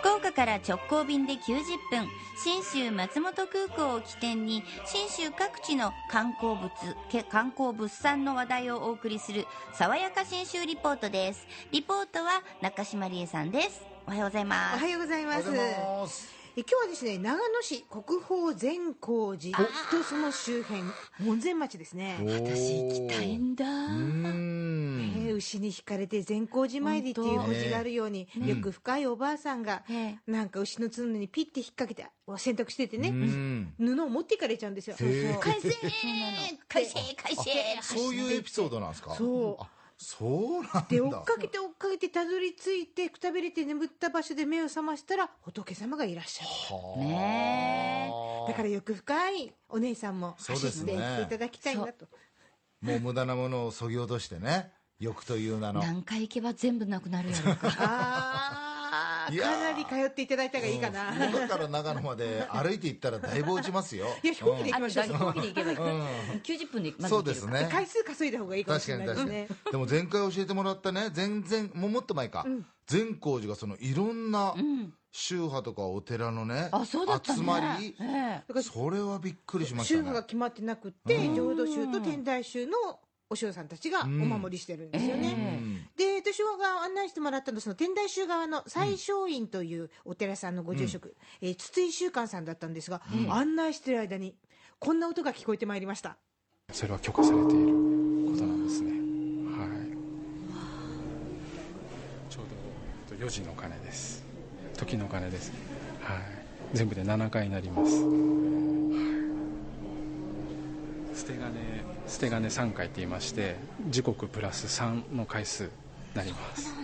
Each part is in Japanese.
福岡から直行便で90分信州松本空港を起点に信州各地の観光物け観光物産の話題をお送りする爽やか信州リポートです。リポートは中島理恵さんです。おはようございますはようございます。おはようございます。え今日はですね、長野市国宝善光寺とその周辺、門前町ですね。私行きたいんだ。うーんえー牛に引かれて善光寺参りっていう文字があるように、よく深いおばあさんが、ええ。なんか牛の角にピッて引っ掛けて洗濯しててね、うん。布を持っていかれちゃうんですよ。返せー返せ返せそういうエピソードなんですか？そう。あそうなんだ。で追っかけて追っかけてたどり着いてくたびれて眠った場所で目を覚ましたら仏様がいらっしゃる。はあ。ねだから欲深いお姉さんもそう走ってですね。いっていただきたいなと、もう無駄なものをそぎ落としてね。欲という名の。何回行けば全部なくなるやろうか。ああかなり通っていただいた方がいいかな、うん。から長野まで歩いて行ったらだいぶ落ちますよ。いや飛行機で行あきましょう、飛行機で行けばいい、うん。90分でまずそうですね。回数稼いだ方がいいかもし確かに確かに。れないですねでも前回教えてもらったね。全然もうもっと前か、善光寺がそのいろんな宗派とかお寺のね、あそうだったね。集まり、ええ。それはびっくりしました宗ね派が決まってなくって浄土宗と天台宗のお師匠さんたちがお守りしてるんですよね、うんで私が案内してもらったのはその天台宗側の最勝院というお寺さんのご住職、えー筒井宗寛さんだったんですが、案内してる間にこんな音が聞こえてまいりました。それは許可されていることなんですね。はい。ちょうど4時の鐘です。時の鐘です。はい。全部で7回になります、はい、捨て金捨て金3回って言いまして時刻プラス3の回数。になります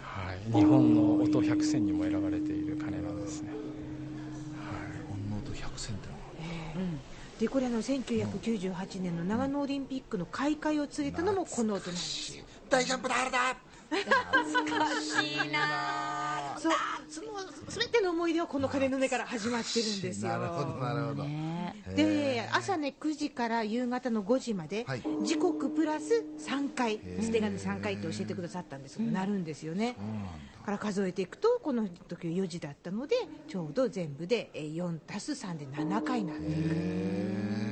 はい、日本の音100選にも選ばれている鐘なんですね。ほんの音100セントでこれあの1998年の長野オリンピックの開会を告げたのもこの音なんですよ。大ジャンプだあれだ。いいなそうその全ての思い出はこの鐘の音から始まってるんですよ。なるほどなるほど、ね。で朝ね9時から夕方の5時まで、はい。時刻プラス3回捨て金3回って教えてくださったんです。けど、なるんですよね、から数えていくとこの時4時だったのでちょうど全部で4たす3で7回になっていく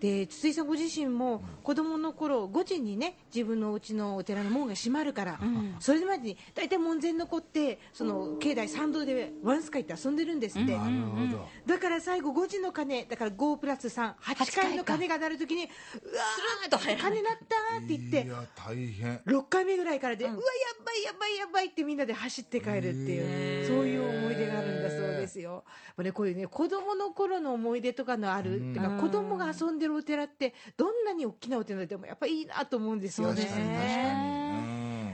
で筒井さんご自身も子供の頃5時にね自分のうちのお寺の門が閉まるから、それまでに大体門前残ってその境内参道でワンスカイって遊んでるんですって、なるほど。だから最後5時の鐘だから5プラス38回の鐘が鳴るときにうわーと鐘鳴ったって言っていや大変。6回目ぐらいからで、うわやばいやばいやばいってみんなで走って帰るっていうこういうね子供の頃の思い出とかのあるっていうか子供が遊んでるお寺ってどんなに大きなお寺でもやっぱりいいなと思うんですよね。確かに確か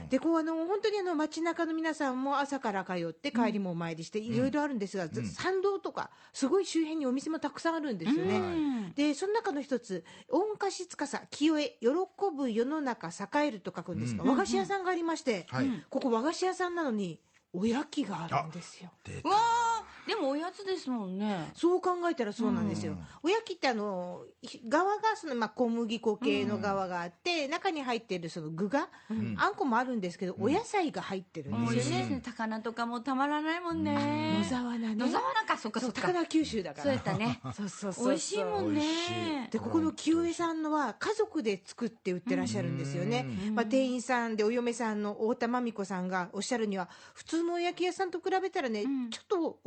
に、でこうあの本当にあの街中の皆さんも朝から通って帰りもお参りしていろいろあるんですが、参道とかすごい周辺にお店もたくさんあるんですよね、でその中の一つ御菓子司清江喜ぶ世の中栄えると書くんですが、和菓子屋さんがありまして、はい。ここ和菓子屋さんなのにおやきがあるんですよ。出わあでもおやつですもんね。そう考えたらそうなんですよ、おやきってあの側がその、まあ、小麦粉系の側があって、中に入ってるその具が、あんこもあるんですけど、お野菜が入ってるんですよね、しいですね。高菜とかもたまらないもんね。野沢菜ね。野沢菜かそっかそっか。高菜九州だから。そうやったね。そうそうそう。美味しいもんね。でここの清江さんのは家族で作って売ってらっしゃるんですよね、まあ、店員さんでお嫁さんの太田真美子さんがおっしゃるには普通のお焼き屋さんと比べたらね、ちょっと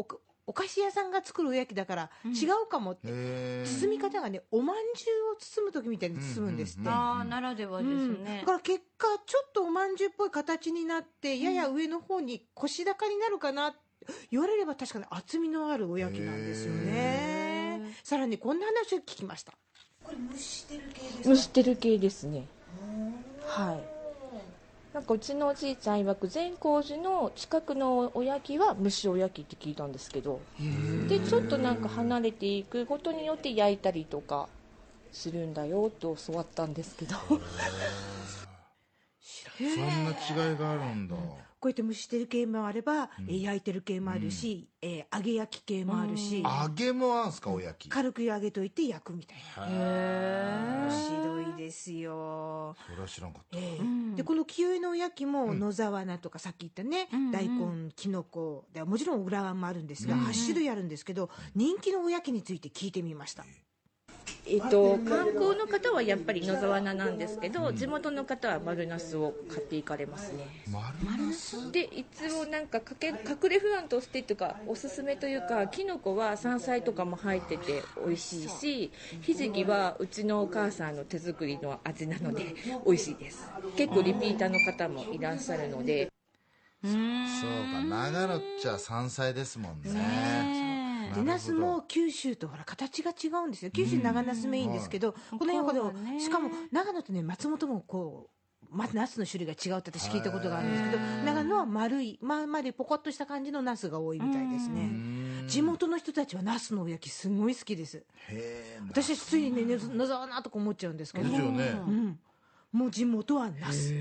お菓子屋さんが作るおやきだから違うかもって、へー。包み方がねおまんじゅうを包む時みたいに包むんですって、ああならではですうん。ねだから結果ちょっとおまんじゅうっぽい形になってやや上の方に腰高になるかな言われれば確かに厚みのあるおやきなんですよね。さらにこんな話を聞きました。蒸してる系ですね。はいなんかうちのおじいちゃん曰く善光寺の近くのおやきは蒸しおやきって聞いたんですけど。でちょっとなんか離れていくことによって焼いたりとかするんだよと教わったんですけど。そんな違いがあるんだ、こうやって蒸してる系もあれば、えー焼いてる系もあるし、えー揚げ焼き系もあるし、揚げもあんすかおやき。軽く揚げといて焼くみたいな。面白いですよ、それは知らんかった、えーでこの清江のおやきも野沢菜とかさっき言ったね、大根きのこでもちろん裏側もあるんですが、8種類あるんですけど人気のおやきについて聞いてみました、えっと、観光の方はやっぱり野沢菜なんですけど、地元の方は丸ナスを買っていかれますね。丸ナスでいつもなんかかけ隠れ不安としてというかおすすめというかきのこは山菜とかも入ってて美味しいしひじきはうちのお母さんの手作りの味なので美味しいです。結構リピーターの方もいらっしゃるので。そうか長野っちゃ山菜ですもんねでナスも九州とほら形が違うんですよ。九州長ナスメインですけど、この辺はでも、しかも長野とね松本もこうまナスの種類が違うって私聞いたことがあるんですけど長野は丸いまあ丸いポコッとした感じのナスが多いみたいですね。地元の人たちはナスのおやきすごい好きです。へえ私ついにね野野沢菜とか思っちゃうんですけど。ですよね、うん。もう地元はナス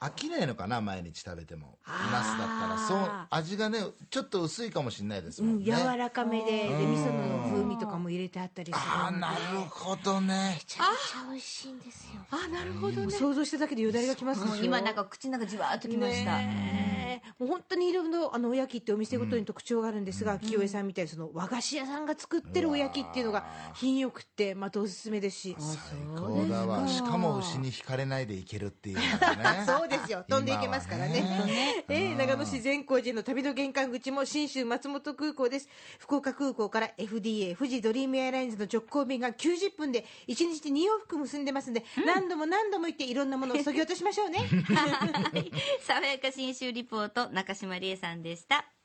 飽きないのかな毎日食べても。ナスだったら。そう味がねちょっと薄いかもしれないですうん、もんね、柔らかめでで味噌の風味とかも入れてあったりするああなるほどね。めちゃめちゃ美味しいんですよ。あなるほどね。想像しただけでよだれがきますもう今なんか口の中じわーっときました、ねえもう本当にいろいろあのおやきってお店ごとに特徴があるんですが、清江さんみたいにその和菓子屋さんが作ってるおやきっていうのが品よくってまたおすすめですし。最高だわ。しかも牛に惹かれないでいけるっていうね。そうですよ。飛んでいけますからね。ね。えー長野市善光寺の旅の玄関口も信州松本空港です。福岡空港から FDA 富士ドリームエアラインズの直行便が90分で1日2往復結んでますんで、何度も何度も行っていろんなものを削ぎ落としましょうね。はい。爽やか新州リポート中島理恵さんでした。